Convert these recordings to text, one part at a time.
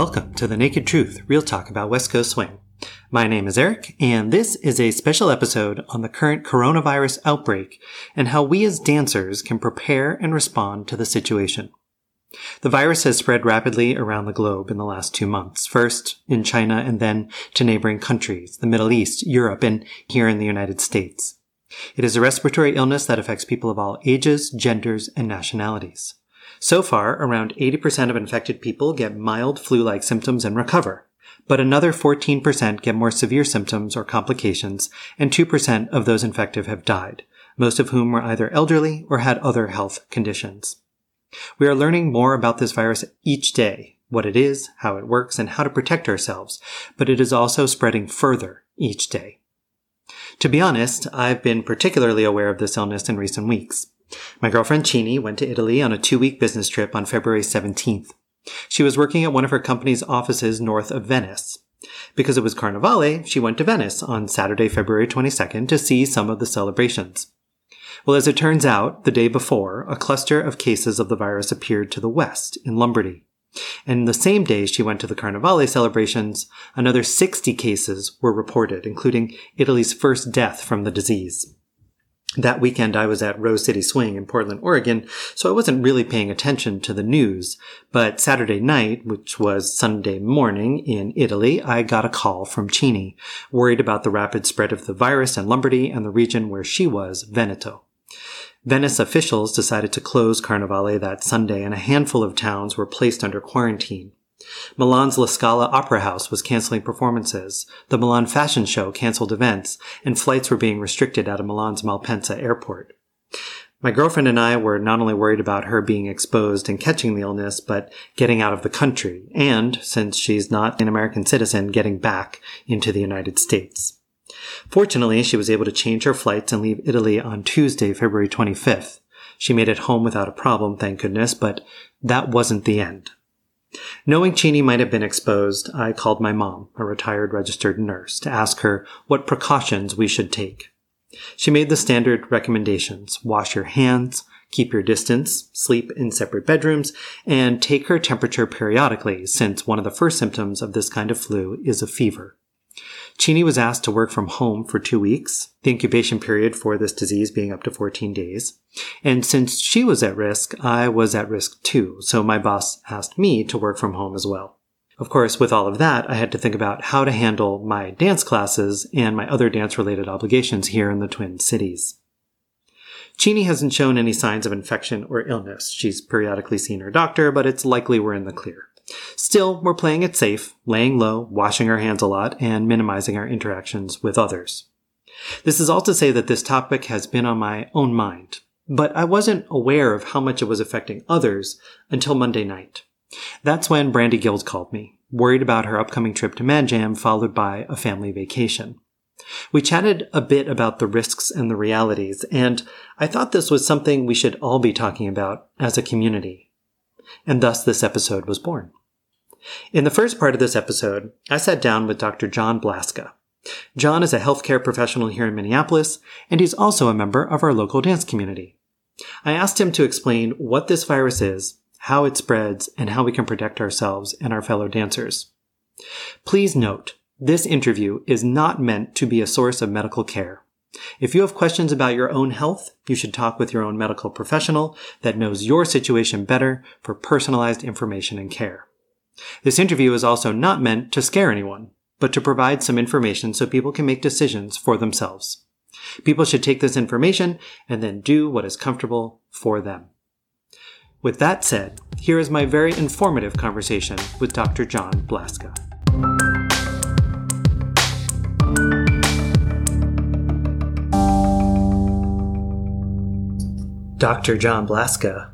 Welcome to The Naked Truth, real talk about West Coast Swing. My name is Eric, and this is a special episode on the current coronavirus outbreak and how we as dancers can prepare and respond to the situation. The virus has spread rapidly around the globe in the last two months, first in China and then to neighboring countries, the Middle East, Europe, and here in the United States. It is a respiratory illness that affects people of all ages, genders, and nationalities. So far, around 80% of infected people get mild flu-like symptoms and recover. But another 14% get more severe symptoms or complications, and 2% of those infected have died, most of whom were either elderly or had other health conditions. We are learning more about this virus each day, what it is, how it works, and how to protect ourselves, but it is also spreading further each day. To be honest, I've been particularly aware of this illness in recent weeks. My girlfriend Chini went to Italy on a two week business trip on February 17th. She was working at one of her company's offices north of Venice. Because it was Carnivale, she went to Venice on Saturday, February 22nd to see some of the celebrations. Well, as it turns out, the day before, a cluster of cases of the virus appeared to the west in Lombardy. And the same day she went to the Carnivale celebrations, another 60 cases were reported, including Italy's first death from the disease that weekend I was at Rose City Swing in Portland, Oregon, so I wasn't really paying attention to the news. But Saturday night, which was Sunday morning in Italy, I got a call from Chini, worried about the rapid spread of the virus in Lombardy and the region where she was, Veneto. Venice officials decided to close Carnivale that Sunday and a handful of towns were placed under quarantine. Milan's La Scala Opera House was canceling performances. The Milan Fashion Show canceled events, and flights were being restricted out of Milan's Malpensa airport. My girlfriend and I were not only worried about her being exposed and catching the illness, but getting out of the country, and, since she's not an American citizen, getting back into the United States. Fortunately, she was able to change her flights and leave Italy on Tuesday, February 25th. She made it home without a problem, thank goodness, but that wasn't the end. Knowing Chini might have been exposed, I called my mom, a retired registered nurse, to ask her what precautions we should take. She made the standard recommendations wash your hands, keep your distance, sleep in separate bedrooms, and take her temperature periodically, since one of the first symptoms of this kind of flu is a fever. Chini was asked to work from home for two weeks, the incubation period for this disease being up to 14 days. And since she was at risk, I was at risk too, so my boss asked me to work from home as well. Of course, with all of that, I had to think about how to handle my dance classes and my other dance related obligations here in the Twin Cities. Chini hasn't shown any signs of infection or illness. She's periodically seen her doctor, but it's likely we're in the clear. Still, we're playing it safe, laying low, washing our hands a lot, and minimizing our interactions with others. This is all to say that this topic has been on my own mind, but I wasn't aware of how much it was affecting others until Monday night. That's when Brandi Guild called me, worried about her upcoming trip to Mad Jam followed by a family vacation. We chatted a bit about the risks and the realities, and I thought this was something we should all be talking about as a community. And thus this episode was born. In the first part of this episode, I sat down with Dr. John Blaska. John is a healthcare professional here in Minneapolis, and he's also a member of our local dance community. I asked him to explain what this virus is, how it spreads, and how we can protect ourselves and our fellow dancers. Please note, this interview is not meant to be a source of medical care. If you have questions about your own health, you should talk with your own medical professional that knows your situation better for personalized information and care. This interview is also not meant to scare anyone, but to provide some information so people can make decisions for themselves. People should take this information and then do what is comfortable for them. With that said, here is my very informative conversation with Dr. John Blaska. Dr. John Blaska,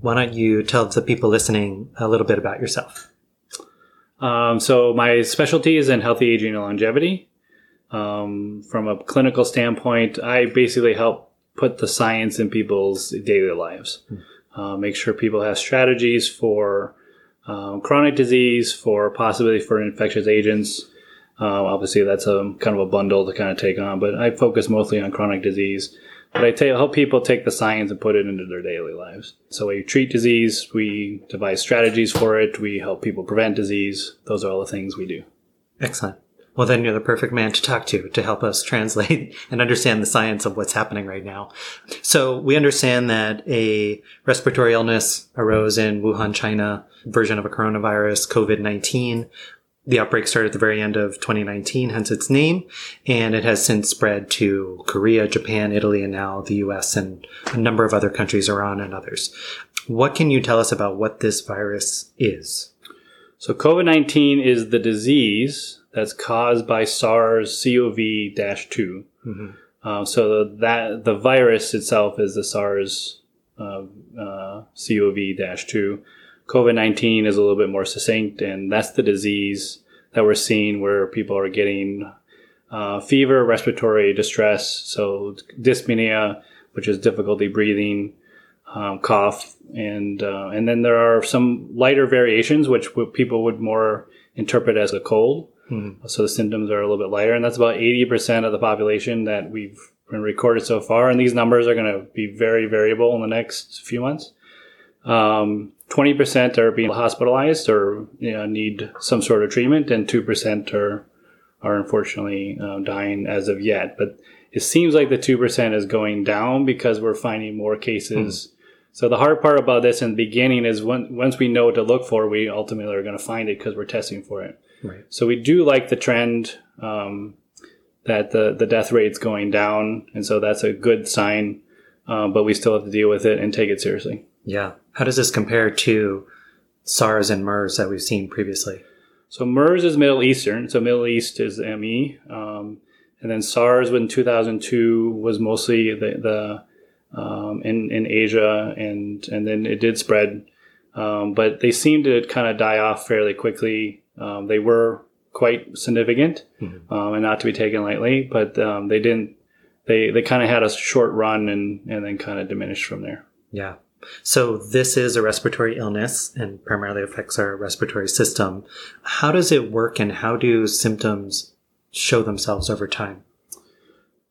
why don't you tell the people listening a little bit about yourself? Um, so my specialty is in healthy aging and longevity. Um, from a clinical standpoint, I basically help put the science in people's daily lives. Hmm. Uh, make sure people have strategies for um, chronic disease, for possibility for infectious agents. Uh, obviously, that's a kind of a bundle to kind of take on, but I focus mostly on chronic disease. But I ta- help people take the science and put it into their daily lives. So we treat disease, we devise strategies for it, we help people prevent disease. Those are all the things we do. Excellent. Well, then you're the perfect man to talk to to help us translate and understand the science of what's happening right now. So we understand that a respiratory illness arose in Wuhan, China, version of a coronavirus, COVID-19. The outbreak started at the very end of 2019, hence its name, and it has since spread to Korea, Japan, Italy, and now the US and a number of other countries, Iran and others. What can you tell us about what this virus is? So COVID 19 is the disease that's caused by SARS CoV 2. Uh, so that the virus itself is the SARS uh, uh, CoV 2. COVID 19 is a little bit more succinct, and that's the disease that we're seeing where people are getting uh, fever, respiratory distress, so dyspnea, which is difficulty breathing, um, cough, and uh, and then there are some lighter variations which w- people would more interpret as a cold. So the symptoms are a little bit lighter, and that's about eighty percent of the population that we've been recorded so far. And these numbers are going to be very variable in the next few months. Um, Twenty percent are being hospitalized or you know, need some sort of treatment, and two percent are are unfortunately uh, dying as of yet. But it seems like the two percent is going down because we're finding more cases. So the hard part about this in the beginning is when, once we know what to look for, we ultimately are going to find it because we're testing for it. Right. So we do like the trend um, that the the death rate's going down, and so that's a good sign. Uh, but we still have to deal with it and take it seriously. Yeah. How does this compare to SARS and MERS that we've seen previously? So MERS is Middle Eastern, so Middle East is ME, um, and then SARS in 2002 was mostly the, the um, in in Asia, and and then it did spread, um, but they seemed to kind of die off fairly quickly. Um, they were quite significant, um, and not to be taken lightly, but um, they didn't. They they kind of had a short run and and then kind of diminished from there. Yeah. So this is a respiratory illness and primarily affects our respiratory system. How does it work and how do symptoms show themselves over time?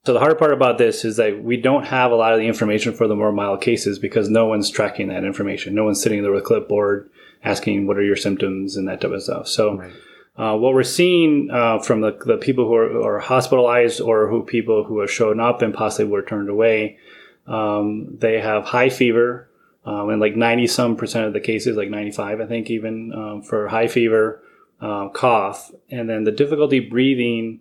So the hard part about this is that we don't have a lot of the information for the more mild cases because no one's tracking that information. No one's sitting there with a clipboard asking what are your symptoms and that type of stuff. So Right. uh, what we're seeing uh, from the, the people who are, who are hospitalized or who people who have shown up and possibly were turned away, um, they have high fever. Um, and like 90 some percent of the cases, like 95, I think, even um, for high fever, um, cough, and then the difficulty breathing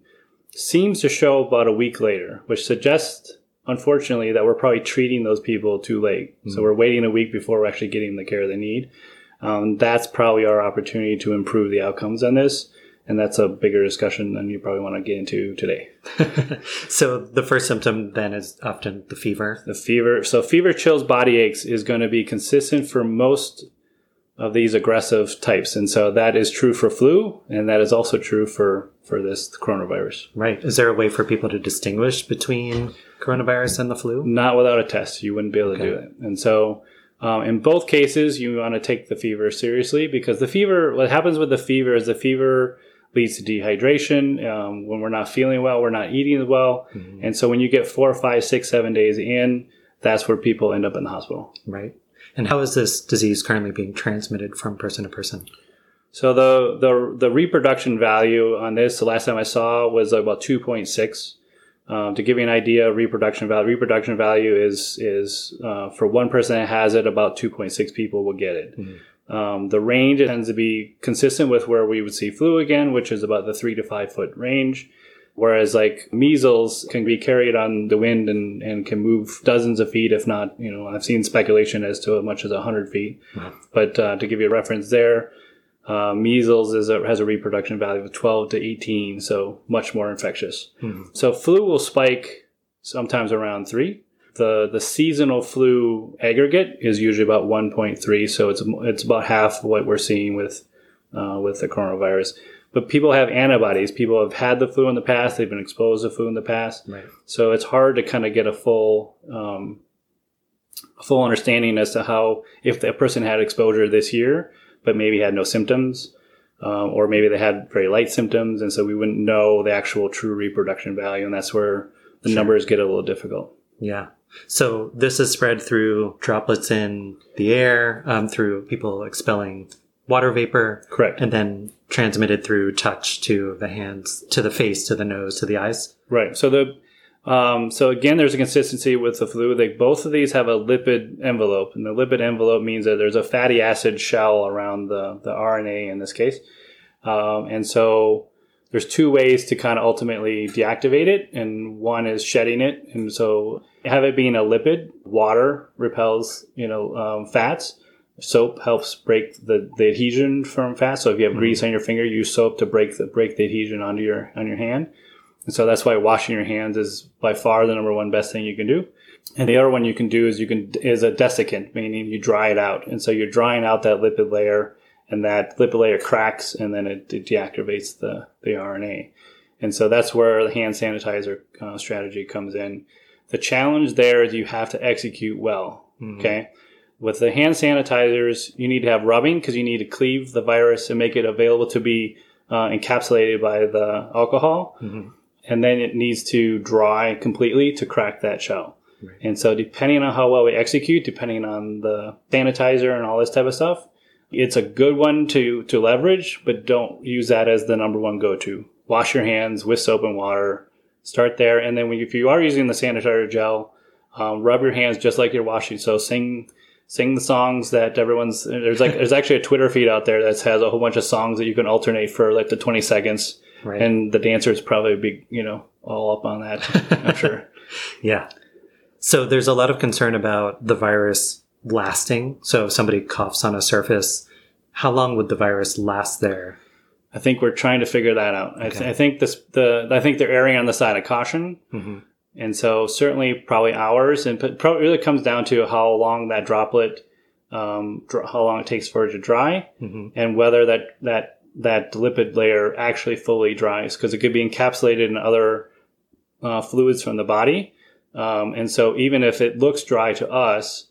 seems to show about a week later, which suggests, unfortunately, that we're probably treating those people too late. So we're waiting a week before we're actually getting the care they need. Um, that's probably our opportunity to improve the outcomes on this. And that's a bigger discussion than you probably want to get into today. so the first symptom then is often the fever. The fever, so fever, chills, body aches is going to be consistent for most of these aggressive types. And so that is true for flu, and that is also true for, for this coronavirus. Right. Is there a way for people to distinguish between coronavirus and the flu? Not without a test, you wouldn't be able to do it. And so, um, in both cases, you want to take the fever seriously because the fever, what happens with the fever is the fever leads to dehydration. Um, when we're not feeling well, we're not eating as well. And so, when you get four, five, six, seven days in, that's where people end up in the hospital. Right. And how is this disease currently being transmitted from person to person? So the the the reproduction value on this, the last time I saw was about two point six. Um, to give you an idea, reproduction value reproduction value is is uh, for one person that has it, about two point six people will get it. Um, the range tends to be consistent with where we would see flu again, which is about the three to five foot range. Whereas like measles can be carried on the wind and, and can move dozens of feet, if not, you know, I've seen speculation as to as much as 100 feet. But uh, to give you a reference there, uh, measles is a, has a reproduction value of 12 to 18, so much more infectious. So flu will spike sometimes around three. The the seasonal flu aggregate is usually about 1.3, so it's it's about half what we're seeing with uh, with the coronavirus. But people have antibodies. People have had the flu in the past. They've been exposed to flu in the past. Right. So it's hard to kind of get a full um, a full understanding as to how if the person had exposure this year, but maybe had no symptoms, um, or maybe they had very light symptoms, and so we wouldn't know the actual true reproduction value, and that's where the numbers get a little difficult. Yeah. So this is spread through droplets in the air, um, through people expelling water vapor, Correct. and then transmitted through touch to the hands, to the face, to the nose, to the eyes. Right. So the um, so again, there's a consistency with the flu. They both of these have a lipid envelope, and the lipid envelope means that there's a fatty acid shell around the the RNA in this case, um, and so there's two ways to kind of ultimately deactivate it, and one is shedding it, and so have it being a lipid, water repels you know um, fats. Soap helps break the, the adhesion from fat. So if you have grease on your finger, use soap to break the break the adhesion onto your on your hand. And so that's why washing your hands is by far the number one best thing you can do. And the other one you can do is you can is a desiccant, meaning you dry it out. And so you're drying out that lipid layer, and that lipid layer cracks, and then it, it deactivates the the RNA. And so that's where the hand sanitizer uh, strategy comes in. The challenge there is you have to execute well. Okay. With the hand sanitizers, you need to have rubbing because you need to cleave the virus and make it available to be uh, encapsulated by the alcohol and then it needs to dry completely to crack that shell. Right. And so, depending on how well we execute, depending on the sanitizer and all this type of stuff, it's a good one to to leverage, but don't use that as the number one go to. Wash your hands with soap and water. Start there, and then when, if you are using the sanitizer gel, um, rub your hands just like you're washing. So sing sing the songs that everyone's there's like there's actually a Twitter feed out there that has a whole bunch of songs that you can alternate for like the 20 seconds Right. and the dancers probably be you know all up on that i'm sure Yeah. So there's a lot of concern about the virus lasting. So if somebody coughs on a surface, how long would the virus last there? i think we're trying to figure that out I, th- I think this the i think they're erring on the side of caution hmm and so certainly probably hours and it probably really comes down to how long that droplet um, dr- how long it takes for it to dry hmm and whether that that that lipid layer actually fully dries because it could be encapsulated in other uh, fluids from the body. Um, and so even if it looks dry to us,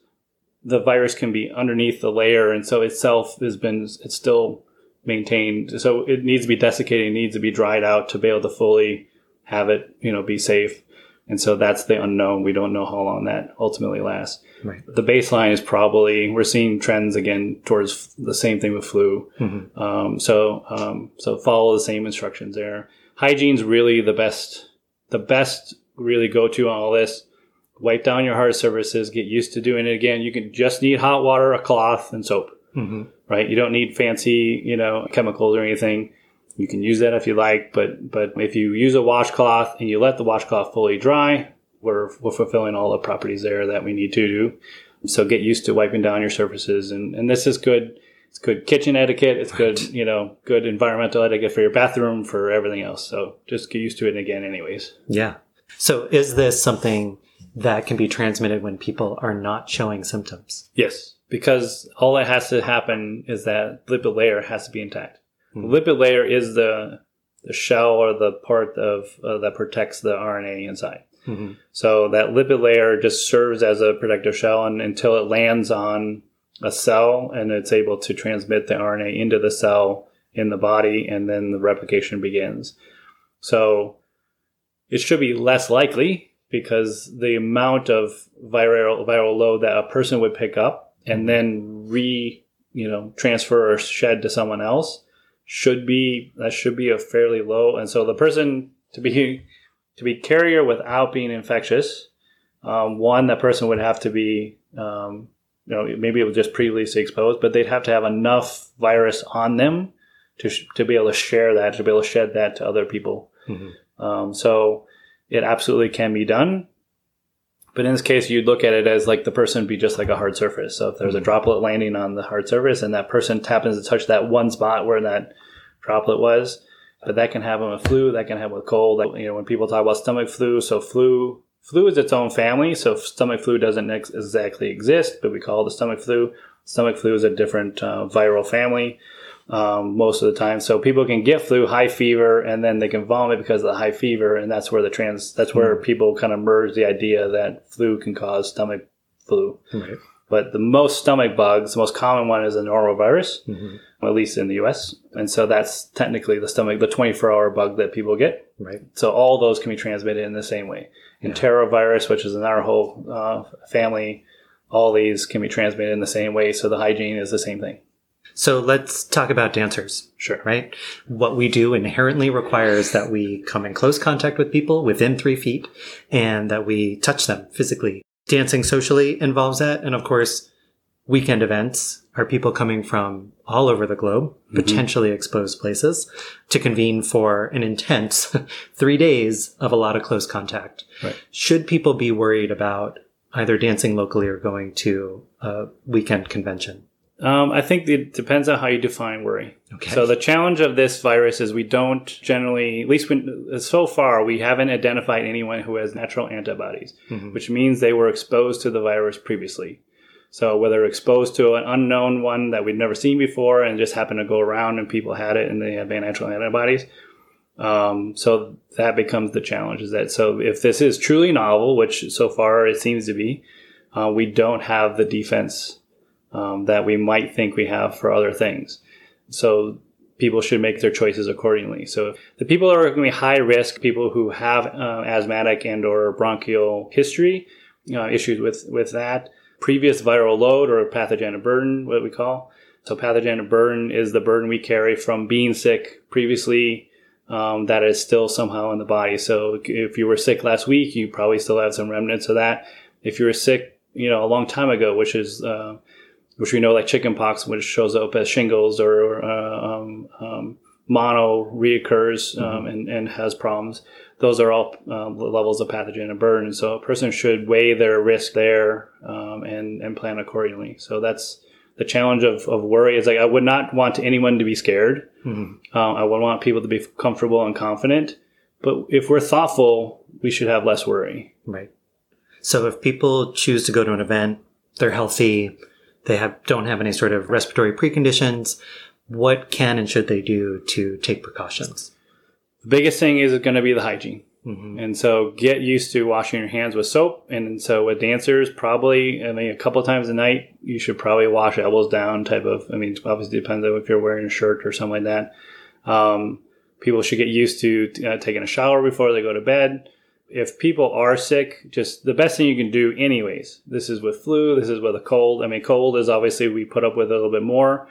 the virus can be underneath the layer, and so itself has been it's still maintained. So it needs to be desiccated, it needs to be dried out to be able to fully have it, you know, be safe. And so that's the unknown. We don't know how long that ultimately lasts. Right. The baseline is probably we're seeing trends again towards the same thing with flu. Mhm. Um, so um, so follow the same instructions there. Hygiene's really the best the best really go to on all this. Wipe down your hard surfaces. Get used to doing it again. You can just need hot water, a cloth, and soap. hmm Right? You don't need fancy you know chemicals or anything. You can use that if you like, but but if you use a washcloth and you let the washcloth fully dry, we're we're fulfilling all the properties there that we need to do. So get used to wiping down your surfaces, and and this is good. It's good kitchen etiquette. It's good, you know, good environmental etiquette for your bathroom, for everything else. So just get used to it again, anyways. Yeah. So is this something that can be transmitted when people are not showing symptoms? Yes, because all that has to happen is that lipid layer has to be intact. Hmm. The lipid layer is the the shell or the part of uh, that protects the RNA inside. hmm So that lipid layer just serves as a protective shell and, until it lands on a cell and it's able to transmit the RNA into the cell in the body and then the replication begins. So it should be less likely because the amount of viral viral load that a person would pick up and then re you know transfer or shed to someone else should be that should be a fairly low. And so the person to be to be carrier without being infectious um, one that person would have to be um, you know maybe it was just previously exposed but they'd have to have enough virus on them to, sh- to be able to share that to be able to shed that to other people. Hmm um, so it absolutely can be done. But in this case, you'd look at it as like the person be just like a hard surface. So if there's a droplet landing on the hard surface and that person happens to touch that one spot where that droplet was, but that can happen with flu, that can happen with cold. You know, when people talk about stomach flu, so flu, flu is its own family. So stomach flu doesn't ex- exactly exist, but we call it the stomach flu. Stomach flu is a different uh, viral family um, most of the time. So people can get flu, high fever, and then they can vomit because of the high fever, and that's where the trans that's where people kind of merge the idea that flu can cause stomach flu. Right. But the most stomach bugs, the most common one is a norovirus, Mhm. at least in the US. And so that's technically the stomach, the 24 hour bug that people get. Right. So all those can be transmitted in the same way. Enterovirus, which is in our whole uh, family, all these can be transmitted in the same way. So the hygiene is the same thing. So let's talk about dancers. Sure. right? What we do inherently requires that we come in close contact with people within three feet and that we touch them physically. Dancing socially involves that. And of course, weekend events are people coming from all over the globe, mm-hmm. potentially exposed places, to convene for an intense three days of a lot of close contact. Right. Should people be worried about either dancing locally or going to a weekend convention? Um, I think it depends on how you define worry. Okay. So the challenge of this virus is we don't generally, at least when, so far, we haven't identified anyone who has natural antibodies, Mhm. which means they were exposed to the virus previously. So whether exposed to an unknown one that we'd never seen before and just happened to go around and people had it and they had natural antibodies. Um, so that becomes the challenge is that so if this is truly novel, which so far it seems to be, uh, we don't have the defense um, that we might think we have for other things. So people should make their choices accordingly. So the people are going to be high risk, people who have uh, asthmatic and or bronchial history, uh, issues with, with that, previous viral load or pathogenic burden, what we call. So pathogenic burden is the burden we carry from being sick previously um, that is still somehow in the body. So if you were sick last week, you probably still have some remnants of that. If you were sick, you know, a long time ago, which is uh, which we know like chickenpox, which shows up as shingles or uh, um, um, mono reoccurs um, and, and has problems. Those are all um, levels of pathogen and burden. So a person should weigh their risk there um, and, and plan accordingly. So that's the challenge of, of worry is like I would not want anyone to be scared. Mhm. Um, I would want people to be comfortable and confident. But if we're thoughtful, we should have less worry. Right. So if people choose to go to an event, they're healthy, they have don't have any sort of respiratory preconditions, what can and should they do to take precautions? The biggest thing is going to be the hygiene. hmm And so get used to washing your hands with soap. And so with dancers, probably, I mean, a couple times a night, you should probably wash elbows down type of, I mean, obviously depends on if you're wearing a shirt or something like that. Um, people should get used to uh, taking a shower before they go to bed. If people are sick, just the best thing you can do anyways. This is with flu. This is with a cold. I mean, cold is obviously we put up with a little bit more,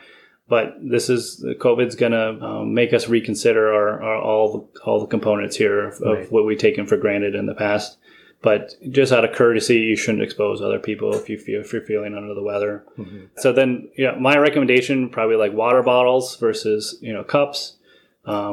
but this is the COVID's going to um, make us reconsider our, our all the, all the components here of, Right. of what we've taken for granted in the past. But just out of courtesy, you shouldn't expose other people if you feel if you're feeling under the weather. Mhm. So then, yeah, my recommendation probably like water bottles versus you know cups,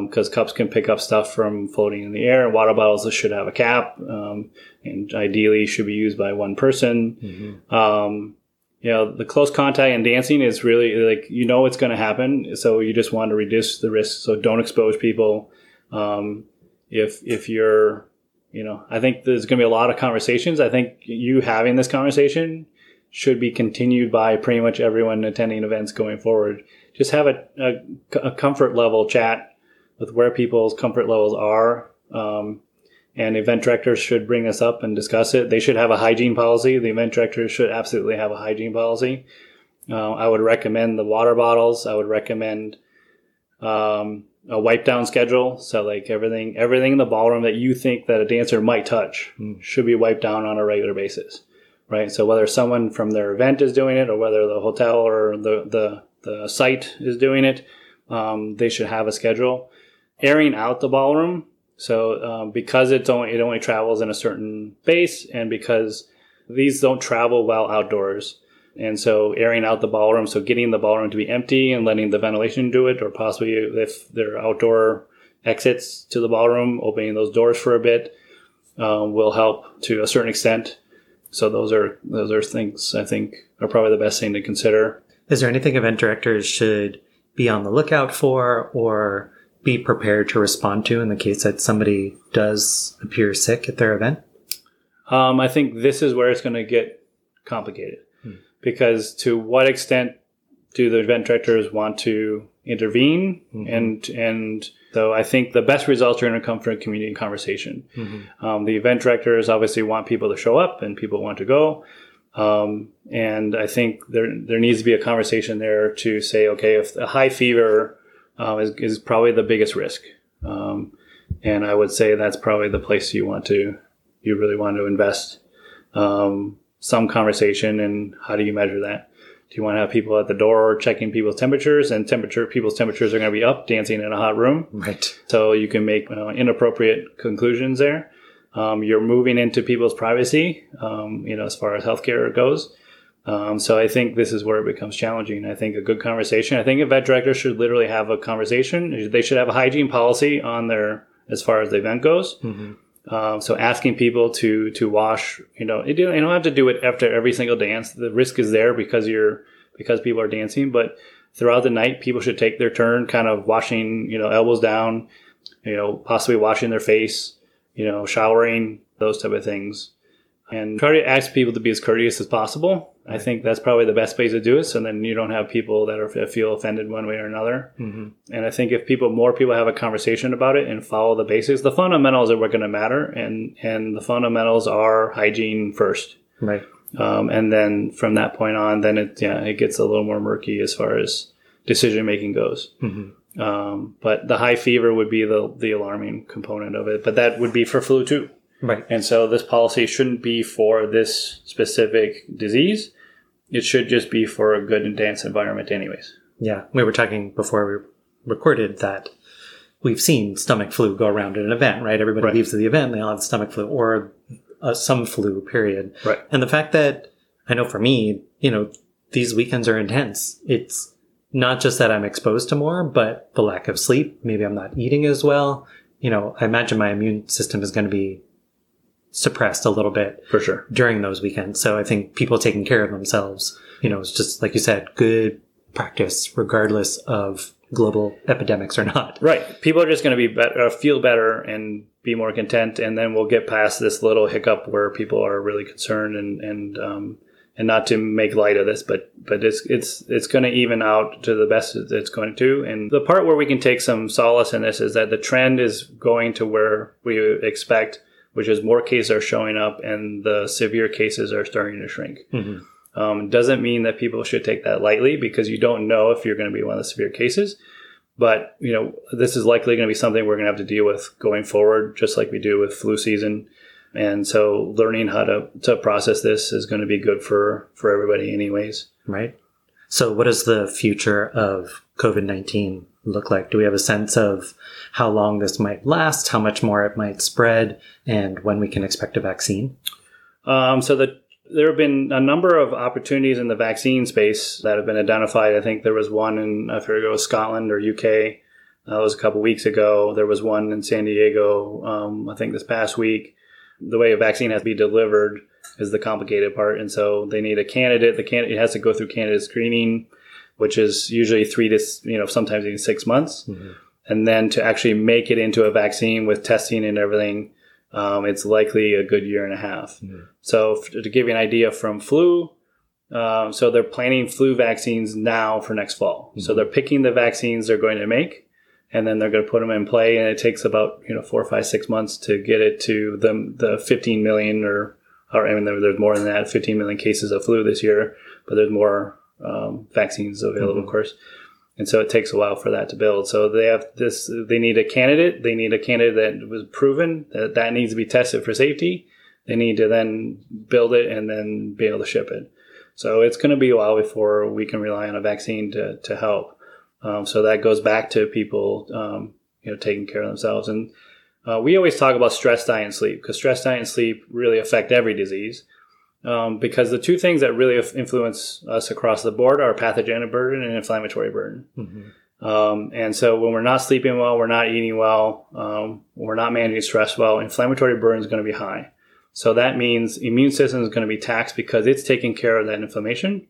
because cups can pick up stuff from floating in the air, and water bottles should have a cap, um, and ideally should be used by one person Mhm. um, you know, the close contact and dancing is really like you know it's going to happen, so you just want to reduce the risk. So don't expose people. Um, if if you're, you know, I think there's going to be a lot of conversations. I think you having this conversation should be continued by pretty much everyone attending events going forward. Just have a, a, a comfort level chat with where people's comfort levels are. Um, and event directors should bring this up and discuss it. They should have a hygiene policy. The event directors should absolutely have a hygiene policy. Uh, I would recommend the water bottles. I would recommend um, a wipe down schedule. So like everything, everything in the ballroom that you think that a dancer might touch Mm. should be wiped down on a regular basis, right? So whether someone from their event is doing it or whether the hotel or the the, the site is doing it, um, they should have a schedule. Airing out the ballroom. So um, because it's only it only travels in a certain base, and because these don't travel well outdoors, and so airing out the ballroom, so getting the ballroom to be empty and letting the ventilation do it, or possibly if there are outdoor exits to the ballroom, opening those doors for a bit um, will help to a certain extent. So those are those are things I think are probably the best thing to consider. Is there anything event directors should be on the lookout for or be prepared to respond to in the case that somebody does appear sick at their event? Um, I think this is where it's going to get complicated Hmm. because to what extent do the event directors want to intervene? Mhm. And and so I think the best results are going to come from community conversation. Mm-hmm. Um, the event directors obviously want people to show up and people want to go. Um, and I think there there needs to be a conversation there to say, okay, if a high fever um, is, is probably the biggest risk, um, and I would say that's probably the place you want to you really want to invest um, some conversation and how do you measure that? Do you want to have people at the door checking people's temperatures and temperature people's temperatures are going to be up dancing in a hot room? Right. So you can make uh, inappropriate conclusions there. Um, you're moving into people's privacy, um, you know, as far as healthcare goes. Um, so I think this is where it becomes challenging. I think a good conversation. I think a vet director should literally have a conversation. They should have a hygiene policy on their as far as the event goes. Mm-hmm. Um, so asking people to to wash, you know, you don't, you don't have to do it after every single dance. The risk is there because you're because people are dancing, but throughout the night, people should take their turn, kind of washing, you know, elbows down, you know, possibly washing their face, you know, showering, those type of things, and try to ask people to be as courteous as possible. I think that's probably the best way to do it. So then you don't have people that are feel offended one way or another. Mm-hmm. And I think if people, more people have a conversation about it and follow the basics, the fundamentals are what going to matter, and and the fundamentals are hygiene first. Right. Um, and then from that point on, then it yeah it gets a little more murky as far as decision making goes. Mm-hmm. Um, but the high fever would be the the alarming component of it. But that would be for flu too. Right. And so this policy shouldn't be for this specific disease. It should just be for a good and dance environment, anyways. Yeah. We were talking before we recorded that we've seen stomach flu go around at an event, right? Everybody Right. leaves the event, they all have stomach flu or uh, some flu, period. Right. And the fact that I know for me, you know, these weekends are intense. It's not just that I'm exposed to more, but the lack of sleep. Maybe I'm not eating as well. You know, I imagine my immune system is going to be suppressed a little bit For sure. during those weekends. So I think people taking care of themselves, you know, it's just like you said, good practice regardless of global epidemics or not. Right. People are just going to be better, uh, feel better and be more content. And then we'll get past this little hiccup where people are really concerned and, and, um, and not to make light of this, but, but it's, it's, it's going to even out to the best it's going to. And the part where we can take some solace in this is that the trend is going to where we expect, which is more cases are showing up and the severe cases are starting to shrink. Mhm. Um, doesn't mean that people should take that lightly because you don't know if you're going to be one of the severe cases. But you know, this is likely going to be something we're going to have to deal with going forward, just like we do with flu season. And so, learning how to to process this is going to be good for for everybody, anyways. Right. So what does the future of COVID-19 look like? Do we have a sense of how long this might last, how much more it might spread, and when we can expect a vaccine? Um, so the there have been a number of opportunities in the vaccine space that have been identified. I think there was one in I forget it was Scotland or UK. That was a couple weeks ago. There was one in San Diego. Um, I think this past week. The way a vaccine has to be delivered is the complicated part, and so they need a candidate. The candidate has to go through candidate screening, which is usually three to you know sometimes even six months, and then to actually make it into a vaccine with testing and everything. Um, it's likely a good year and a half. So, f- to give you an idea from flu, um, so they're planning flu vaccines now for next fall. So they're picking the vaccines they're going to make, and then they're going to put them in play. And it takes about you know four, five, six months to get it to the the 15 million or or I mean there, there's more than that, 15 million cases of flu this year, but there's more um, vaccines available, of course. And so it takes a while for that to build. So they have this, they need a candidate. They need a candidate that was proven that that needs to be tested for safety. They need to then build it and then be able to ship it. So it's going to be a while before we can rely on a vaccine to, to help. Um, so that goes back to people, um, you know, taking care of themselves. And uh, we always talk about stress, diet, and sleep because stress, diet, and sleep really affect every disease. Um, because the two things that really influence us across the board are pathogenic burden and inflammatory burden. Um, and so when we're not sleeping well, we're not eating well, um, we're not managing stress well, inflammatory burden is going to be high. So that means immune system is going to be taxed because it's taking care of that inflammation.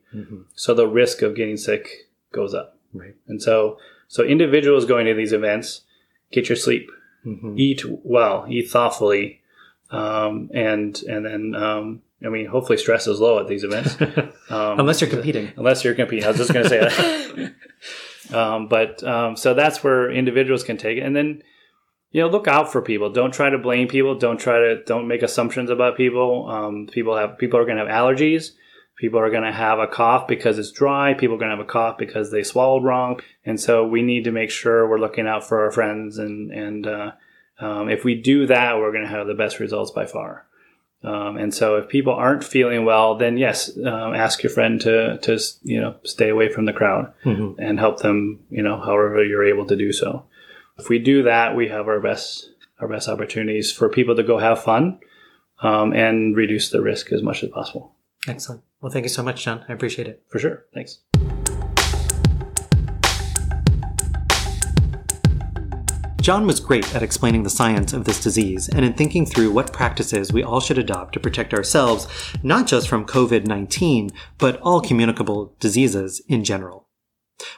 So the risk of getting sick goes up. Right. And so, so individuals going to these events, get your sleep, Mhm. eat well, eat thoughtfully, um, and and then um, I mean, hopefully stress is low at these events. Um, Unless you're competing. unless you're competing. I was just going to say that. um, but um, so that's where individuals can take it, and then you know look out for people. Don't try to blame people. Don't try to don't make assumptions about people. Um, people have people are going to have allergies. People are going to have a cough because it's dry. People are going to have a cough because they swallowed wrong. And so we need to make sure we're looking out for our friends. And, and uh, um, if we do that, we're going to have the best results by far. Um, and so if people aren't feeling well, then yes, um, ask your friend to, to, you know, stay away from the crowd mm-hmm. and help them, you know, however you're able to do so. If we do that, we have our best, our best opportunities for people to go have fun um, and reduce the risk as much as possible. Excellent. Well, thank you so much, John. I appreciate it. For sure. Thanks. John was great at explaining the science of this disease and in thinking through what practices we all should adopt to protect ourselves, not just from COVID 19, but all communicable diseases in general.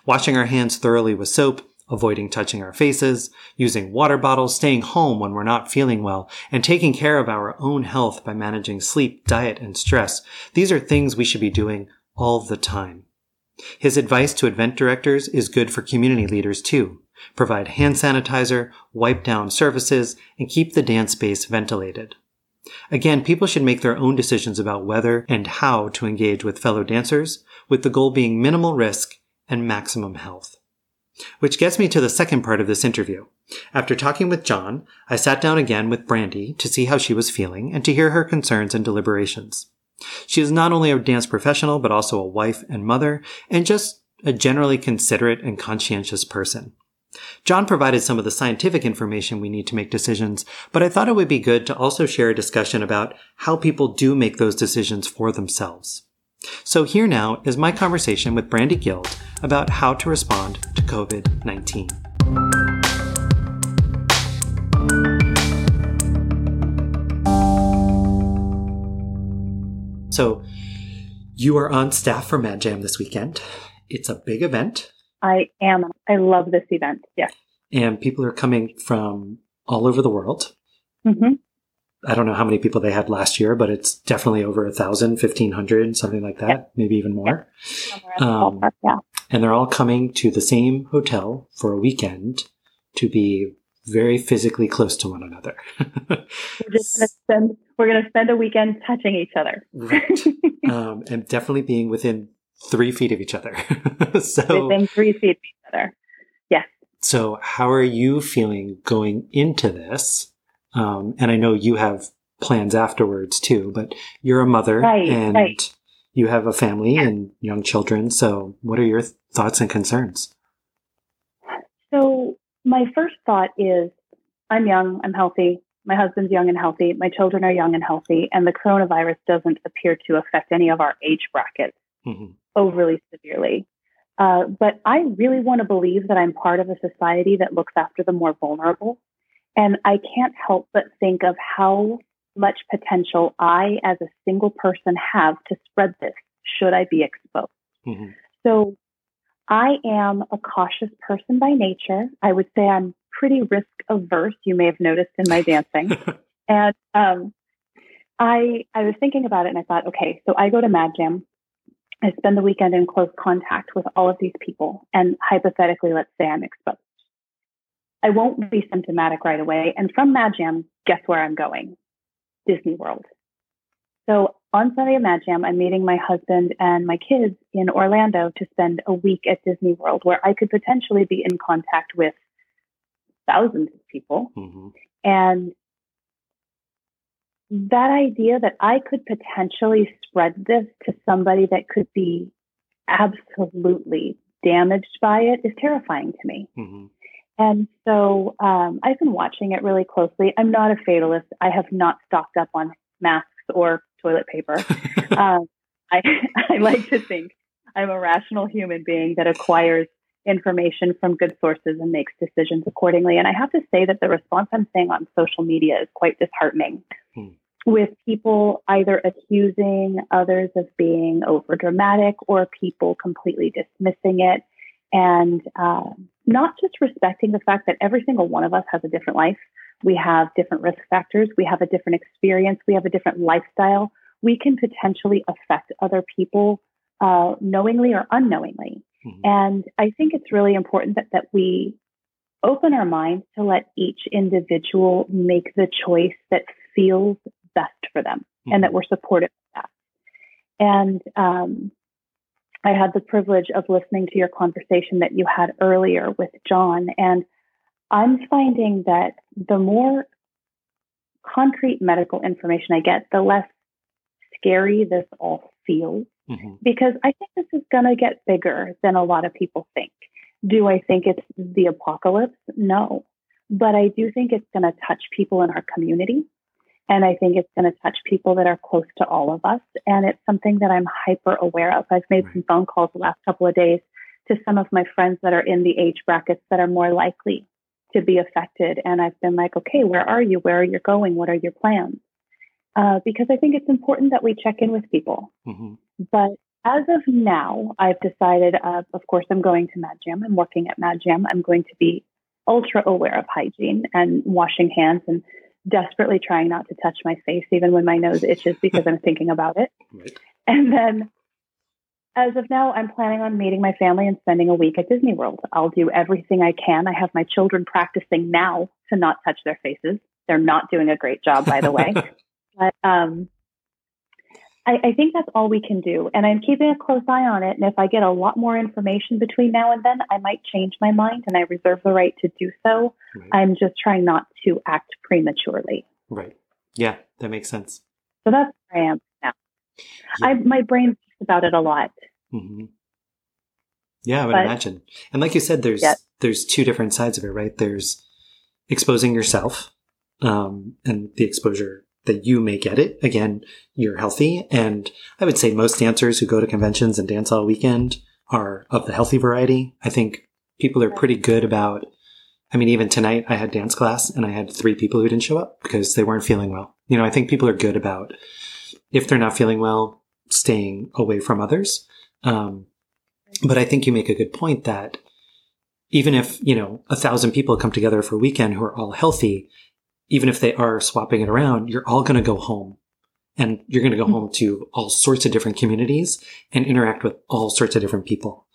Washing our hands thoroughly with soap, avoiding touching our faces, using water bottles, staying home when we're not feeling well, and taking care of our own health by managing sleep, diet, and stress. These are things we should be doing all the time. His advice to event directors is good for community leaders too. Provide hand sanitizer, wipe down surfaces, and keep the dance space ventilated. Again, people should make their own decisions about whether and how to engage with fellow dancers, with the goal being minimal risk and maximum health. Which gets me to the second part of this interview. After talking with John, I sat down again with Brandi to see how she was feeling and to hear her concerns and deliberations. She is not only a dance professional, but also a wife and mother, and just a generally considerate and conscientious person. John provided some of the scientific information we need to make decisions, but I thought it would be good to also share a discussion about how people do make those decisions for themselves. So here now is my conversation with Brandi Guild about how to respond to COVID 19. So, you are on staff for Mad Jam this weekend. It's a big event. I am. I love this event. Yes. And people are coming from all over the world. Mm-hmm. I don't know how many people they had last year, but it's definitely over a thousand, fifteen hundred, something like that, maybe even more. Yeah. Um, yeah. And they're all coming to the same hotel for a weekend to be very physically close to one another. we're just going to spend we're going to spend a weekend touching each other, right? um, and definitely being within three feet of each other. so within three feet of each other. Yes. So, how are you feeling going into this? Um, and I know you have plans afterwards too, but you're a mother right, and right. you have a family and young children. So, what are your th- thoughts and concerns? So, my first thought is I'm young, I'm healthy. My husband's young and healthy. My children are young and healthy. And the coronavirus doesn't appear to affect any of our age brackets mm-hmm. overly severely. Uh, but I really want to believe that I'm part of a society that looks after the more vulnerable and I can't help but think of how much potential I, as a single person, have to spread this should I be exposed. Mm-hmm. So I am a cautious person by nature. I would say I'm pretty risk averse. You may have noticed in my dancing. and um, I I was thinking about it and I thought, okay, so I go to Mad Jam. I spend the weekend in close contact with all of these people. And hypothetically, let's say I'm exposed. I won't be symptomatic right away. And from Mad Jam, guess where I'm going? Disney World. So on Sunday of Mad Jam, I'm meeting my husband and my kids in Orlando to spend a week at Disney World, where I could potentially be in contact with thousands of people. Mm-hmm. And that idea that I could potentially spread this to somebody that could be absolutely damaged by it is terrifying to me. Mm-hmm. And so um, I've been watching it really closely. I'm not a fatalist. I have not stocked up on masks or toilet paper. um, I, I like to think I'm a rational human being that acquires information from good sources and makes decisions accordingly. And I have to say that the response I'm seeing on social media is quite disheartening. Hmm. With people either accusing others of being overdramatic or people completely dismissing it and uh, not just respecting the fact that every single one of us has a different life. We have different risk factors. We have a different experience. We have a different lifestyle. We can potentially affect other people uh, knowingly or unknowingly. Mm-hmm. And I think it's really important that, that we open our minds to let each individual make the choice that feels best for them mm-hmm. and that we're supportive of that. And um, I had the privilege of listening to your conversation that you had earlier with John. And I'm finding that the more concrete medical information I get, the less scary this all feels. Mm-hmm. Because I think this is going to get bigger than a lot of people think. Do I think it's the apocalypse? No. But I do think it's going to touch people in our community. And I think it's going to touch people that are close to all of us. And it's something that I'm hyper aware of. I've made right. some phone calls the last couple of days to some of my friends that are in the age brackets that are more likely to be affected. And I've been like, okay, where are you? Where are you going? What are your plans? Uh, because I think it's important that we check in with people. Mm-hmm. But as of now, I've decided, uh, of course, I'm going to Mad Jam. I'm working at Mad Jam. I'm going to be ultra aware of hygiene and washing hands and desperately trying not to touch my face, even when my nose itches because I'm thinking about it. Right. And then as of now, I'm planning on meeting my family and spending a week at Disney World. I'll do everything I can. I have my children practicing now to not touch their faces. They're not doing a great job, by the way. but um, I, I, think that's all we can do. And I'm keeping a close eye on it. And if I get a lot more information between now and then, I might change my mind and I reserve the right to do so. Right. I'm just trying not to act prematurely. Right. Yeah, that makes sense. So that's where I am now. Yeah. I, my brain thinks about it a lot. Mm-hmm. Yeah, I would but, imagine. And like you said, there's there's two different sides of it, right? There's exposing yourself um, and the exposure that you may get it. Again, you're healthy. And I would say most dancers who go to conventions and dance all weekend are of the healthy variety. I think people are pretty good about, I mean, even tonight I had dance class and I had three people who didn't show up because they weren't feeling well. You know, I think people are good about if they're not feeling well, staying away from others. Um, but I think you make a good point that even if, you know, a thousand people come together for a weekend who are all healthy, even if they are swapping it around, you're all going to go home and you're going to go mm-hmm. home to all sorts of different communities and interact with all sorts of different people.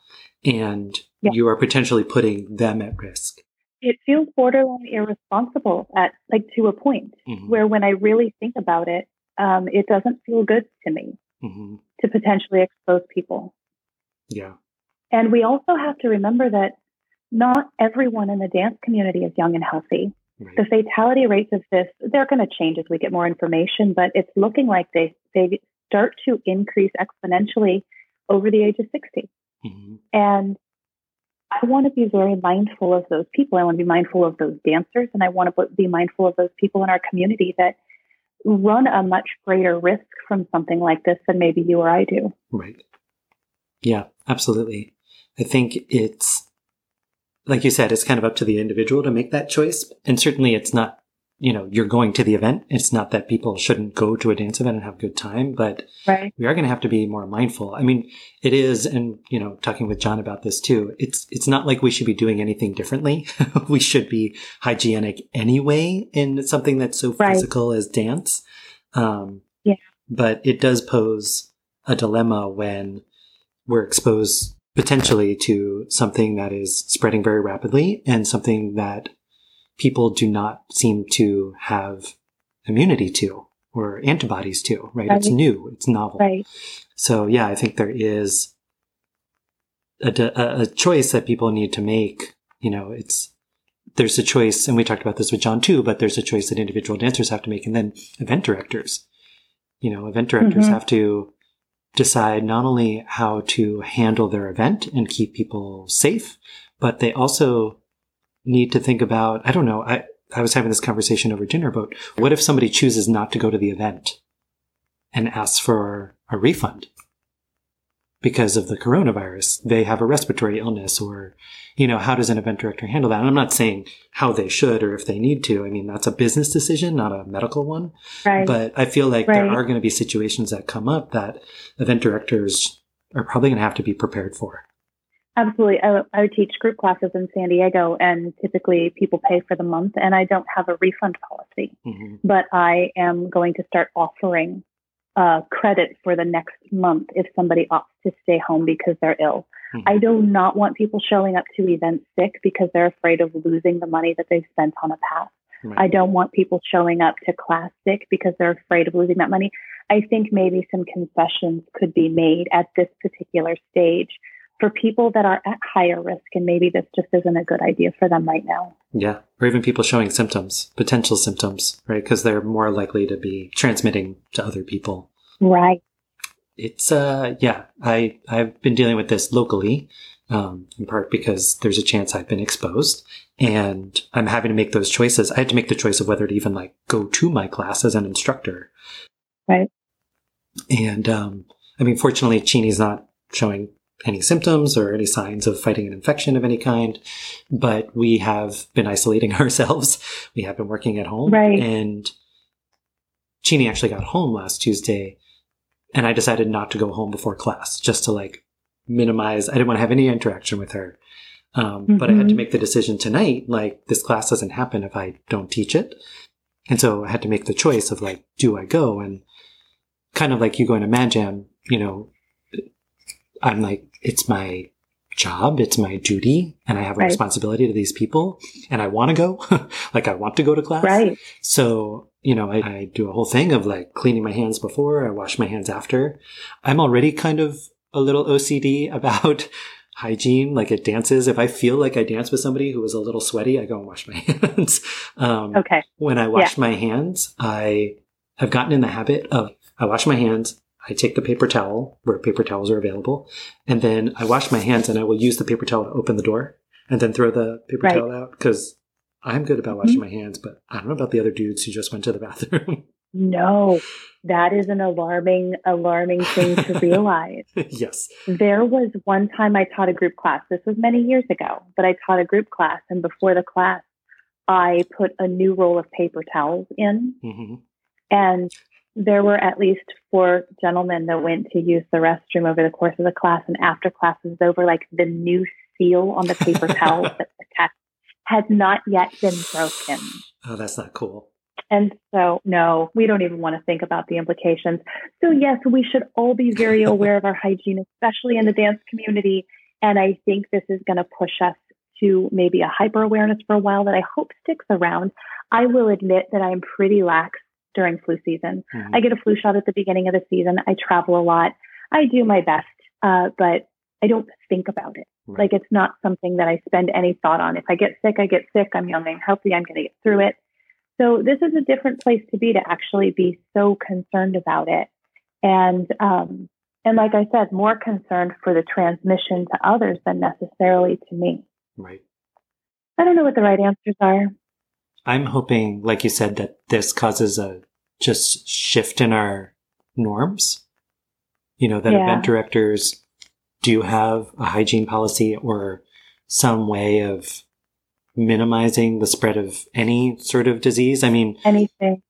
And yeah. you are potentially putting them at risk. It feels borderline irresponsible at like to a point mm-hmm. where when I really think about it, um, it doesn't feel good to me mm-hmm. to potentially expose people. Yeah. And we also have to remember that not everyone in the dance community is young and healthy. Right. The fatality rates of this, they're going to change as we get more information, but it's looking like they, they start to increase exponentially over the age of 60. Mm-hmm. And I want to be very mindful of those people. I want to be mindful of those dancers, and I want to be mindful of those people in our community that run a much greater risk from something like this than maybe you or I do. Right. Yeah, absolutely. I think it's like you said, it's kind of up to the individual to make that choice. And certainly it's not, you know, you're going to the event. It's not that people shouldn't go to a dance event and have a good time, but right. we are going to have to be more mindful. I mean, it is, and, you know, talking with John about this too, it's, it's not like we should be doing anything differently. we should be hygienic anyway in something that's so right. physical as dance. Um, yeah. But it does pose a dilemma when we're exposed potentially to something that is spreading very rapidly and something that people do not seem to have immunity to or antibodies to, right? right. It's new, it's novel. Right. So, yeah, I think there is a, a, a choice that people need to make. You know, it's, there's a choice, and we talked about this with John too, but there's a choice that individual dancers have to make. And then event directors, you know, event directors mm-hmm. have to decide not only how to handle their event and keep people safe, but they also need to think about, I don't know, I, I was having this conversation over dinner about what if somebody chooses not to go to the event and asks for a refund? Because of the coronavirus. They have a respiratory illness or, you know, how does an event director handle that? And I'm not saying how they should or if they need to. I mean, that's a business decision, not a medical one. Right. But I feel like right. there are going to be situations that come up that event directors are probably going to have to be prepared for. Absolutely. I, I teach group classes in San Diego, and typically people pay for the month, and I don't have a refund policy. Mm-hmm. But I am going to start offering uh, credit for the next month if somebody opts to stay home because they're ill. Mm-hmm. I do not want people showing up to events sick because they're afraid of losing the money that they've spent on a pass. Right. I don't want people showing up to class sick because they're afraid of losing that money. I think maybe some concessions could be made at this particular stage for people that are at higher risk and maybe this just isn't a good idea for them right now. Yeah. Or even people showing symptoms, potential symptoms, right? Because they're more likely to be transmitting to other people. Right. It's, uh, yeah, I, I've been dealing with this locally, um, in part because there's a chance I've been exposed and I'm having to make those choices. I had to make the choice of whether to even like go to my class as an instructor. Right. And, um, I mean, fortunately, Chini's not showing any symptoms or any signs of fighting an infection of any kind, but we have been isolating ourselves. We have been working at home. Right. And Chini actually got home last Tuesday and I decided not to go home before class just to like minimize, I didn't want to have any interaction with her. Um, But I had to Mhm. make the decision tonight, like this class doesn't happen if I don't teach it. And so I had to make the choice of like, do I go? And kind of like you going to Mad Jam, you know, I'm like, it's my job, it's my duty, and I have a Right. responsibility to these people, and I want to go. like, I want to go to class. Right. So, you know, I, I do a whole thing of like cleaning my hands before, I wash my hands after. I'm already kind of a little OCD about hygiene, like it dances. If I feel like I dance with somebody who is a little sweaty, I go and wash my hands. um, Okay. when I wash my hands, I have gotten in the habit of I wash my hands, I take the paper towel where paper towels are available, and then I wash my hands and I will use the paper towel to open the door and then throw the paper Right. towel out because I'm good about washing my hands, but I don't know about the other dudes who just went to the bathroom. No, that is an alarming, alarming thing to realize. yes. There was one time I taught a group class. This was many years ago, but I taught a group class, and before the class, I put a new roll of paper towels in, hmm and there were at least four gentlemen that went to use the restroom over the course of the class. And after class was over, like the new seal on the paper towels that attached had not yet been broken. Oh, that's not cool. And so, no, we don't even want to think about the implications. So, yes, we should all be very aware of our hygiene, especially in the dance community. And I think this is going to push us to maybe a hyper awareness for a while that I hope sticks around. I will admit that I'm pretty lax during flu season. Mhm. I get a flu shot at the beginning of the season. I travel a lot. I do my best, uh, but I don't think about it. Right. Like it's not something that I spend any thought on. If I get sick, I get sick. I'm young and healthy. I'm going to get through it. So this is a different place to be to actually be so concerned about it. And, um, and like I said, more concerned for the transmission to others than necessarily to me. right. I don't know what the right answers are. I'm hoping, like you said, that this causes a just shift in our norms. You know, that Yeah. event directors do have a hygiene policy or some way of minimizing the spread of any sort of disease. I mean, Anything.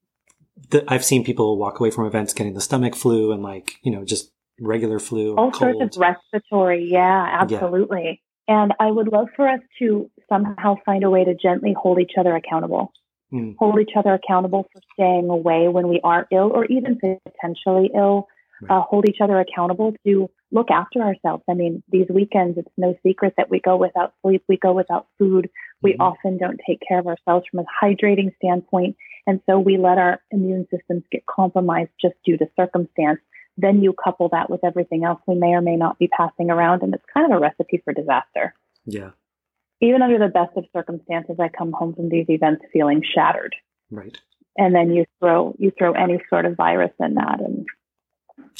the, I've seen people walk away from events getting the stomach flu and like, you know, just regular flu all cold. sorts of respiratory. Yeah, absolutely. And I would love for us to somehow find a way to gently hold each other accountable. Mm. Hold each other accountable for staying away when we are ill or even potentially ill. Right. Uh, hold each other accountable to look after ourselves. I mean, these weekends, it's no secret that we go without sleep, we go without food. We Mhm. often don't take care of ourselves from a hydrating standpoint. And so we let our immune systems get compromised just due to circumstance. Then you couple that with everything else we may or may not be passing around, and it's kind of a recipe for disaster. Yeah. Even under the best of circumstances, I come home from these events feeling shattered. Right. And then you throw you throw any sort of virus in that, and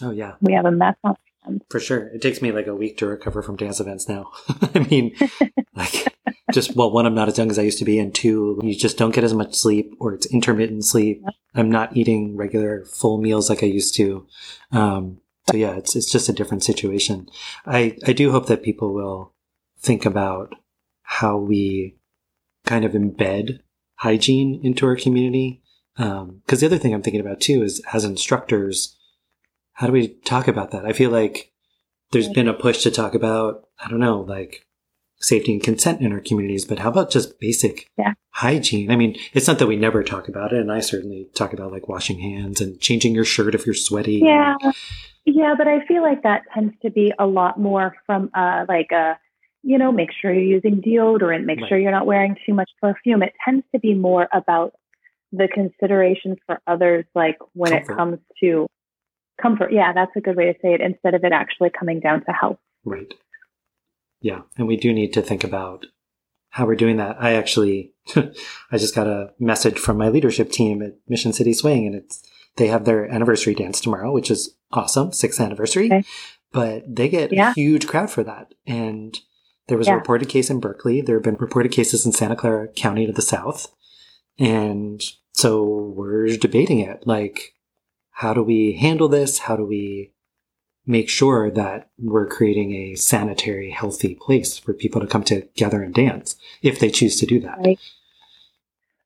Oh, yeah. we have a mess on our. For sure. It takes me like a week to recover from dance events now. I mean, like, just, well, one, I'm not as young as I used to be, and two, you just don't get as much sleep or it's intermittent sleep. I'm not eating regular full meals like I used to. Um, so yeah, it's, it's just a different situation. I, I do hope that people will think about how we kind of embed hygiene into our community. Um, cause the other thing I'm thinking about too is as instructors, how do we talk about that? I feel like there's been a push to talk about, I don't know, like safety and consent in our communities, but how about just basic Yeah. hygiene? I mean, it's not that we never talk about it, and I certainly talk about like washing hands and changing your shirt if you're sweaty. Yeah. Yeah, but I feel like that tends to be a lot more from uh like a you know, make sure you're using deodorant, make Right. sure you're not wearing too much perfume. It tends to be more about the considerations for others like when Comfort. it comes to comfort. Yeah, that's a good way to say it instead of it actually coming down to health. Right. Yeah. And we do need to think about how we're doing that. I actually, I just got a message from my leadership team at Mission City Swing and it's, they have their anniversary dance tomorrow, which is awesome, sixth anniversary, Okay. but they get Yeah. a huge crowd for that. And there was Yeah. a reported case in Berkeley. There have been reported cases in Santa Clara County to the south. And so we're debating it. Like, how do we handle this? How do we make sure that we're creating a sanitary, healthy place for people to come together and dance if they choose to do that? Right.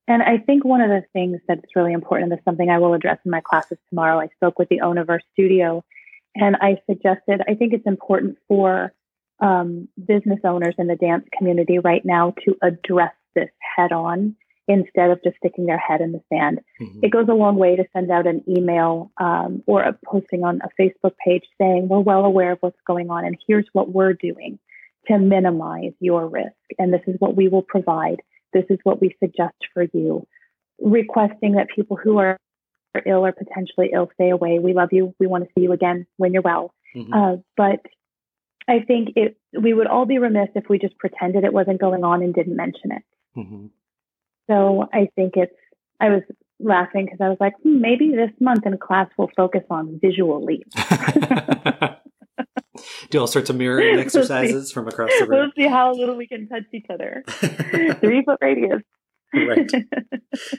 And I think one of the things that's really important, and is something I will address in my classes tomorrow. I spoke with the owner of our studio, and I suggested I think it's important for um, business owners in the dance community right now to address this head on instead of just sticking their head in the sand. Mhm. It goes a long way to send out an email um, or a posting on a Facebook page saying, We're well aware of what's going on, and here's what we're doing to minimize your risk. And this is what we will provide. This is what we suggest for you. Requesting that people who are ill or potentially ill stay away. We love you. We want to see you again when you're well. Mhm. Uh, but I think it, we would all be remiss if we just pretended it wasn't going on and didn't mention it. Mhm. So I think it's, I was laughing because I was like, hmm, maybe this month in class we'll focus on visual leads. do all sorts of mirroring We'll exercises from across the room. we'll see how little we can touch each other. Three foot radius. right.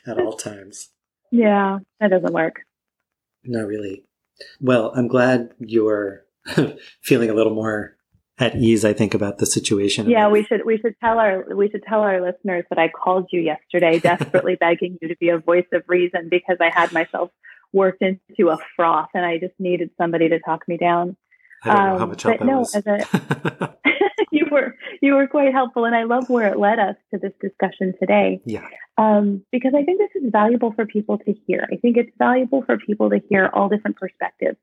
At all times. yeah, that doesn't work. Not really. Well, I'm glad you're feeling a little more at ease, I think, about the situation. Yeah, we should we should tell our we should tell our listeners that I called you yesterday, desperately begging you to be a voice of reason because I had myself worked into a froth and I just needed somebody to talk me down. I don't know how um, much help no, was. as a- you were you were quite helpful, and I love where it led us to this discussion today yeah. um, because I think this is valuable for people to hear. I think it's valuable for people to hear all different perspectives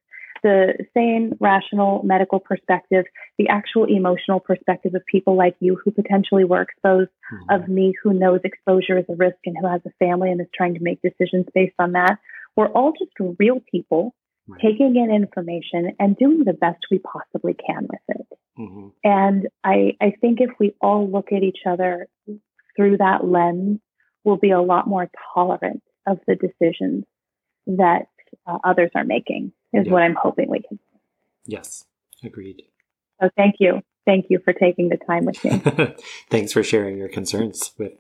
the sane, rational medical perspective, the actual emotional perspective of people like you who potentially were exposed, Mhm. of me who knows exposure is a risk and who has a family and is trying to make decisions based on that. We're all just real people Right. taking in information and doing the best we possibly can with it. Mhm. And I, I think if we all look at each other through that lens, we'll be a lot more tolerant of the decisions that uh, others are making, is Yeah. what I'm hoping we can. Yes. Agreed. So thank you. Thank you for taking the time with me. Thanks for sharing your concerns with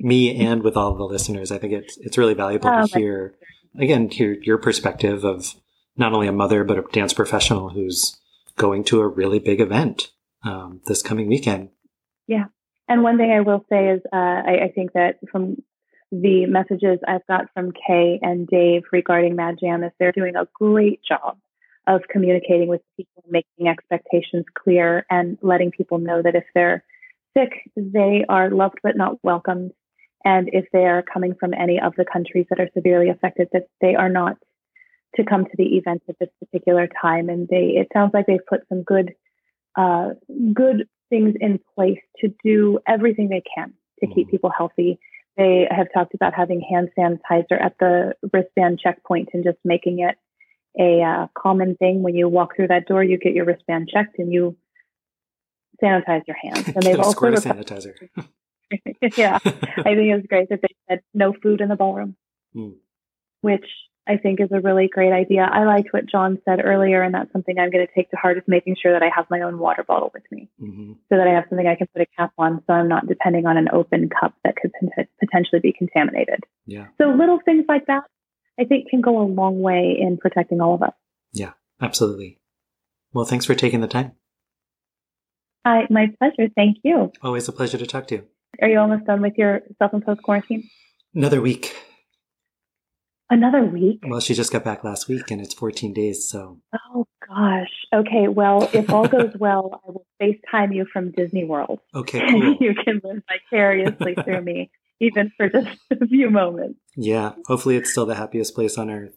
me and with all the listeners. I think it's it's really valuable Oh, to hear again hear your perspective of not only a mother but a dance professional who's going to a really big event um, this coming weekend. Yeah, and one thing I will say is, uh, I, I think that from the messages I've got from Kay and Dave regarding Mad Jam is they're doing a great job of communicating with people, making expectations clear, and letting people know that if they're sick, they are loved but not welcomed. And if they are coming from any of the countries that are severely affected, that they are not to come to the event at this particular time. And they, it sounds like they've put some good, uh, good things in place to do everything they can to keep Mhm. people healthy. They have talked about having hand sanitizer at the wristband checkpoint and just making it a uh, common thing. When you walk through that door, you get your wristband checked and you sanitize your hands. And they've also squirt sanitizer. yeah, I think it was great that they said no food in the ballroom, Mm. which I think is a really great idea. I liked what John said earlier, and that's something I'm going to take to heart is making sure that I have my own water bottle with me hmm so that I have something I can put a cap on so I'm not depending on an open cup that could potentially be contaminated. Yeah, So little things like that, I think, can go a long way in protecting all of us. Yeah, absolutely. Well, thanks for taking the time. Hi, my pleasure. Thank you. Always a pleasure to talk to you. Are you almost done with your self-imposed quarantine? Another week. Another week? Well, she just got back last week and it's 14 days, so Oh gosh. Okay. Well, if all goes well, I will FaceTime you from Disney World, okay, cool. you can live vicariously through me, even for just a few moments. Yeah, hopefully it's still the happiest place on earth.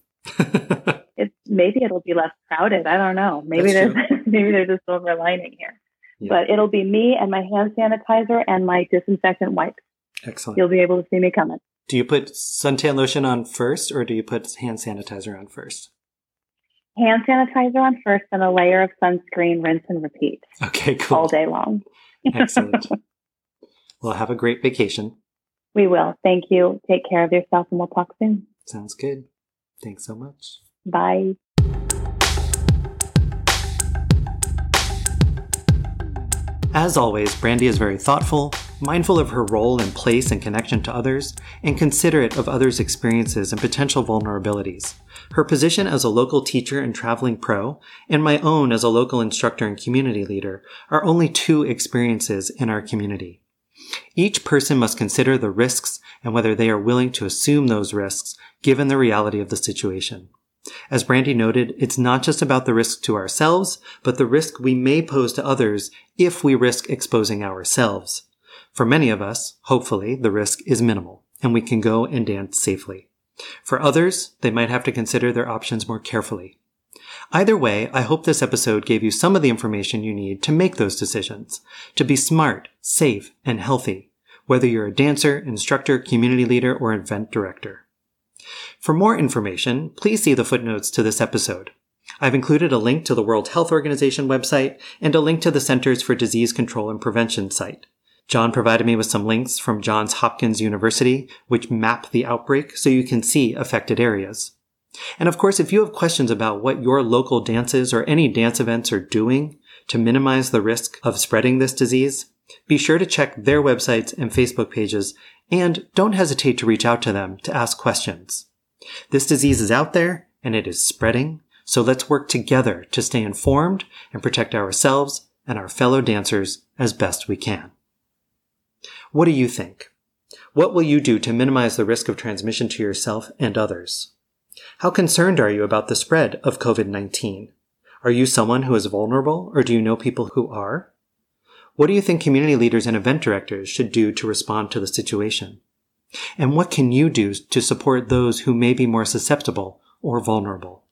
It's maybe it'll be less crowded. I don't know. Maybe That's there's maybe there's a silver lining here. Yeah. But it'll be me and my hand sanitizer and my disinfectant wipes. Excellent. You'll be able to see me coming. Do you put suntan lotion on first or do you put hand sanitizer on first? Hand sanitizer on first, and a layer of sunscreen. Rinse and repeat Okay, cool. all day long. Excellent. well, have a great vacation. We will. Thank you. Take care of yourself, and we'll talk soon. Sounds good. Thanks so much. Bye. As always, Brandi is very thoughtful, mindful of her role and place and connection to others, and considerate of others' experiences and potential vulnerabilities. Her position as a local teacher and traveling pro, and my own as a local instructor and community leader, are only two experiences in our community. Each person must consider the risks and whether they are willing to assume those risks given the reality of the situation. As Brandi noted, it's not just about the risk to ourselves, but the risk we may pose to others if we risk exposing ourselves. For many of us, hopefully, the risk is minimal and we can go and dance safely. For others, they might have to consider their options more carefully. Either way, I hope this episode gave you some of the information you need to make those decisions, to be smart, safe, and healthy, whether you're a dancer, instructor, community leader, or event director. For more information, please see the footnotes to this episode. I've included a link to the World Health Organization website and a link to the Centers for Disease Control and Prevention site. John provided me with some links from Johns Hopkins University, which map the outbreak so you can see affected areas. And of course, if you have questions about what your local dances or any dance events are doing to minimize the risk of spreading this disease, be sure to check their websites and Facebook pages and don't hesitate to reach out to them to ask questions. This disease is out there and it is spreading, so let's work together to stay informed and protect ourselves and our fellow dancers as best we can. What do you think? What will you do to minimize the risk of transmission to yourself and others? How concerned are you about the spread of COVID-19? Are you someone who is vulnerable or do you know people who are? What do you think community leaders and event directors should do to respond to the situation? And what can you do to support those who may be more susceptible or vulnerable?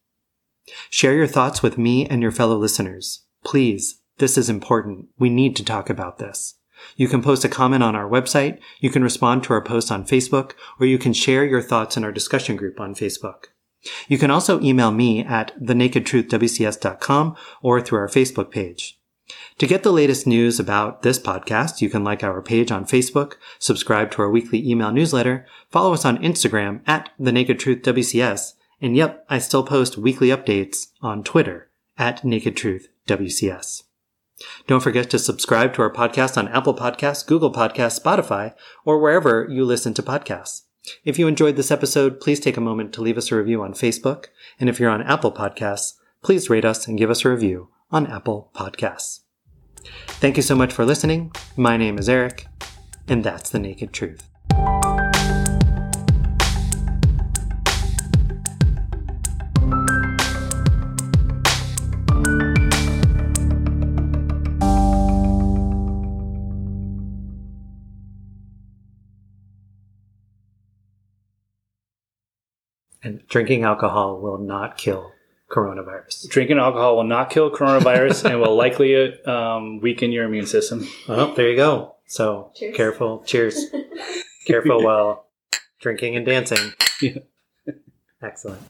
Share your thoughts with me and your fellow listeners. Please, this is important. We need to talk about this. You can post a comment on our website, you can respond to our posts on Facebook, or you can share your thoughts in our discussion group on Facebook. You can also email me at thenakedtruthwcs.com or through our Facebook page. To get the latest news about this podcast, you can like our page on Facebook, subscribe to our weekly email newsletter, follow us on Instagram at The Naked Truth WCS, and yep, I still post weekly updates on Twitter at Naked Truth WCS. Don't forget to subscribe to our podcast on Apple Podcasts, Google Podcasts, Spotify, or wherever you listen to podcasts. If you enjoyed this episode, please take a moment to leave us a review on Facebook. And if you're on Apple Podcasts, please rate us and give us a review on Apple Podcasts. Thank you so much for listening. My name is Eric, and that's the naked truth. And drinking alcohol will not kill coronavirus. Drinking alcohol will not kill coronavirus and will likely um, weaken your immune system. Well, there you go. So Cheers. careful. Cheers. careful while drinking and dancing. Yeah. Excellent.